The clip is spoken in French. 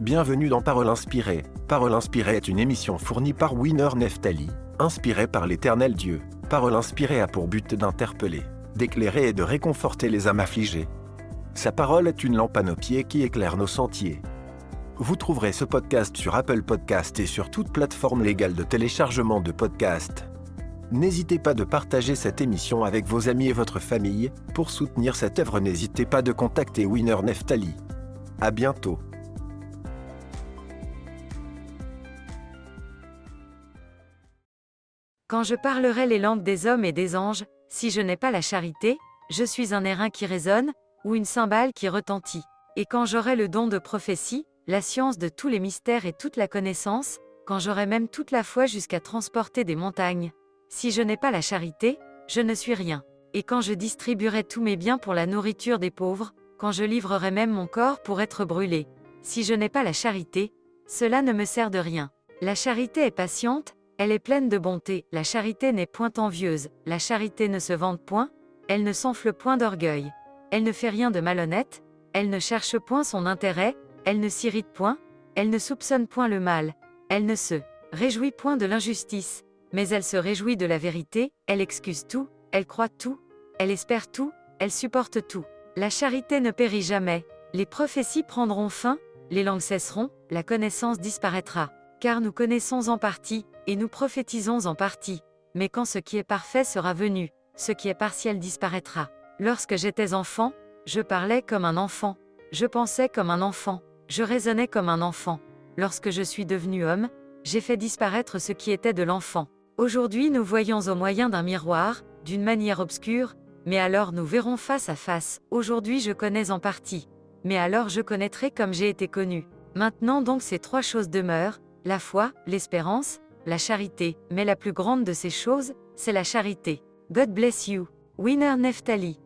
Bienvenue dans Parole inspirée. Parole inspirée est une émission fournie par Winner Neftali, inspirée par l'éternel Dieu. Parole inspirée a pour but d'interpeller, d'éclairer et de réconforter les âmes affligées. Sa parole est une lampe à nos pieds qui éclaire nos sentiers. Vous trouverez ce podcast sur Apple Podcast et sur toute plateforme légale de téléchargement de podcasts. N'hésitez pas de partager cette émission avec vos amis et votre famille. Pour soutenir cette œuvre, n'hésitez pas de contacter Winner Neftali. À bientôt. Quand je parlerai les langues des hommes et des anges, si je n'ai pas la charité, je suis un airain qui résonne, ou une cymbale qui retentit. Et quand j'aurai le don de prophétie, la science de tous les mystères et toute la connaissance, quand j'aurai même toute la foi jusqu'à transporter des montagnes, si je n'ai pas la charité, je ne suis rien. Et quand je distribuerai tous mes biens pour la nourriture des pauvres, quand je livrerai même mon corps pour être brûlé, si je n'ai pas la charité, cela ne me sert de rien. La charité est patiente, elle est pleine de bonté, la charité n'est point envieuse, la charité ne se vante point, elle ne s'enfle point d'orgueil, elle ne fait rien de malhonnête, elle ne cherche point son intérêt, elle ne s'irrite point, elle ne soupçonne point le mal, elle ne se réjouit point de l'injustice, mais elle se réjouit de la vérité, elle excuse tout, elle croit tout, elle espère tout, elle supporte tout. La charité ne périt jamais, les prophéties prendront fin, les langues cesseront, la connaissance disparaîtra. Car nous connaissons en partie, et nous prophétisons en partie. Mais quand ce qui est parfait sera venu, ce qui est partiel disparaîtra. Lorsque j'étais enfant, je parlais comme un enfant, je pensais comme un enfant, je raisonnais comme un enfant. Lorsque je suis devenu homme, j'ai fait disparaître ce qui était de l'enfant. Aujourd'hui nous voyons au moyen d'un miroir, d'une manière obscure, mais alors nous verrons face à face. Aujourd'hui je connais en partie, mais alors je connaîtrai comme j'ai été connu. Maintenant donc ces trois choses demeurent, la foi, l'espérance, la charité, mais la plus grande de ces choses, c'est la charité. God bless you. Winner Neftali.